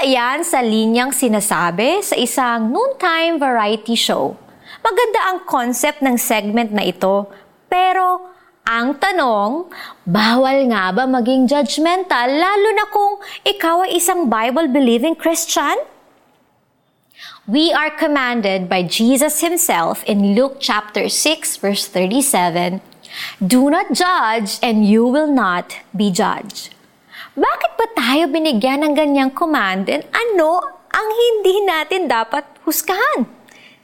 Isa yan sa linyang sinasabi sa isang noontime variety show. Maganda ang concept ng segment na ito, pero ang tanong, bawal nga ba maging judgmental lalo na kung ikaw ay isang Bible-believing Christian? We are commanded by Jesus himself in Luke chapter 6 verse 37, Do not judge and you will not be judged. Bakit ba tayo binigyan ng ganyang command and ano ang hindi natin dapat husgahan?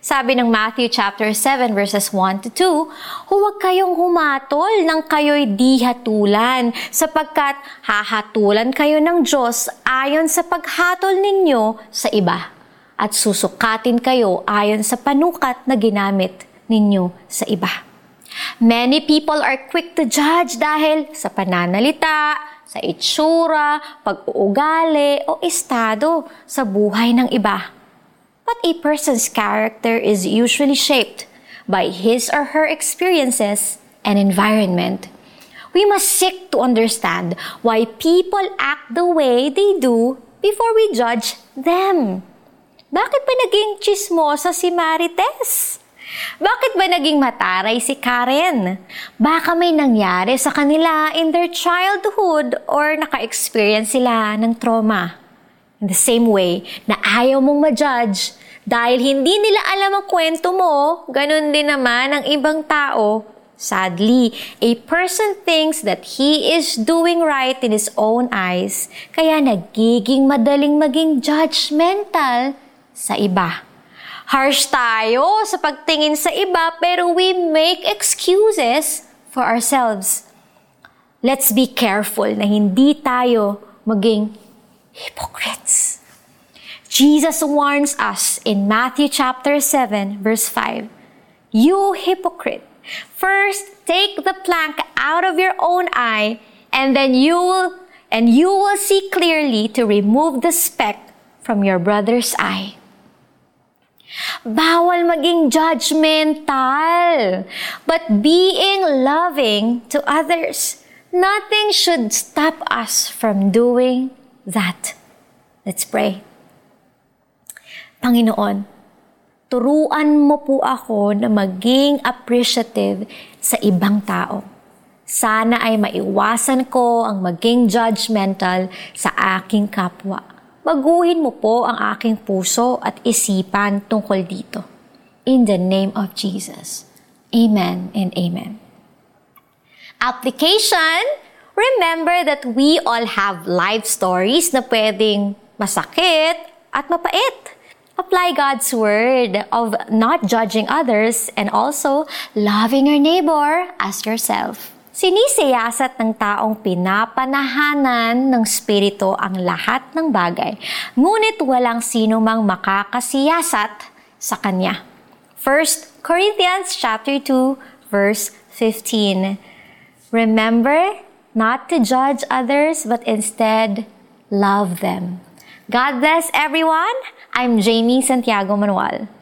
Sabi ng Matthew chapter 7 verses 1 to 2, huwag kayong humatol nang kayo'y di hatulan, sapagkat hahatulan kayo ng Diyos ayon sa paghatol ninyo sa iba, at susukatin kayo ayon sa panukat na ginamit ninyo sa iba. Many people are quick to judge dahil sa pananalita, sa itsura, pag-uugali o estado sa buhay ng iba. But a person's character is usually shaped by his or her experiences and environment. We must seek to understand why people act the way they do before we judge them. Bakit ba naging chismosa si Marites? Bakit ba naging mataray si Karen? Baka may nangyari sa kanila in their childhood or naka-experience sila ng trauma. In the same way na ayaw mong ma-judge dahil hindi nila alam ang kwento mo, ganun din naman ang ibang tao. Sadly, a person thinks that he is doing right in his own eyes, kaya nagiging madaling maging judgmental sa iba. Harsh tayo sa pagtingin sa iba pero we make excuses for ourselves. Let's be careful na hindi tayo maging hypocrites. Jesus warns us in Matthew chapter 7 verse 5. You hypocrite, first take the plank out of your own eye and then you will and you will see clearly to remove the speck from your brother's eye. Bawal maging judgmental, but being loving to others. Nothing should stop us from doing that. Let's pray. Panginoon, turuan mo po ako na maging appreciative sa ibang tao. Sana ay maiwasan ko ang maging judgmental sa aking kapwa. Baguhin mo po ang aking puso at isipan tungkol dito. In the name of Jesus. Amen and amen. Application Remember that we all have life stories na pwedeng masakit at mapait. Apply God's word of not judging others and also loving your neighbor as yourself. Sinisiyasat ng taong pinapanahanan ng spirito ang lahat ng bagay, ngunit walang sino mang makakasiyasat sa kanya. 1 Corinthians chapter 2 verse 15. Remember not to judge others, but instead love them. God bless everyone. I'm Jamie Santiago Manuel.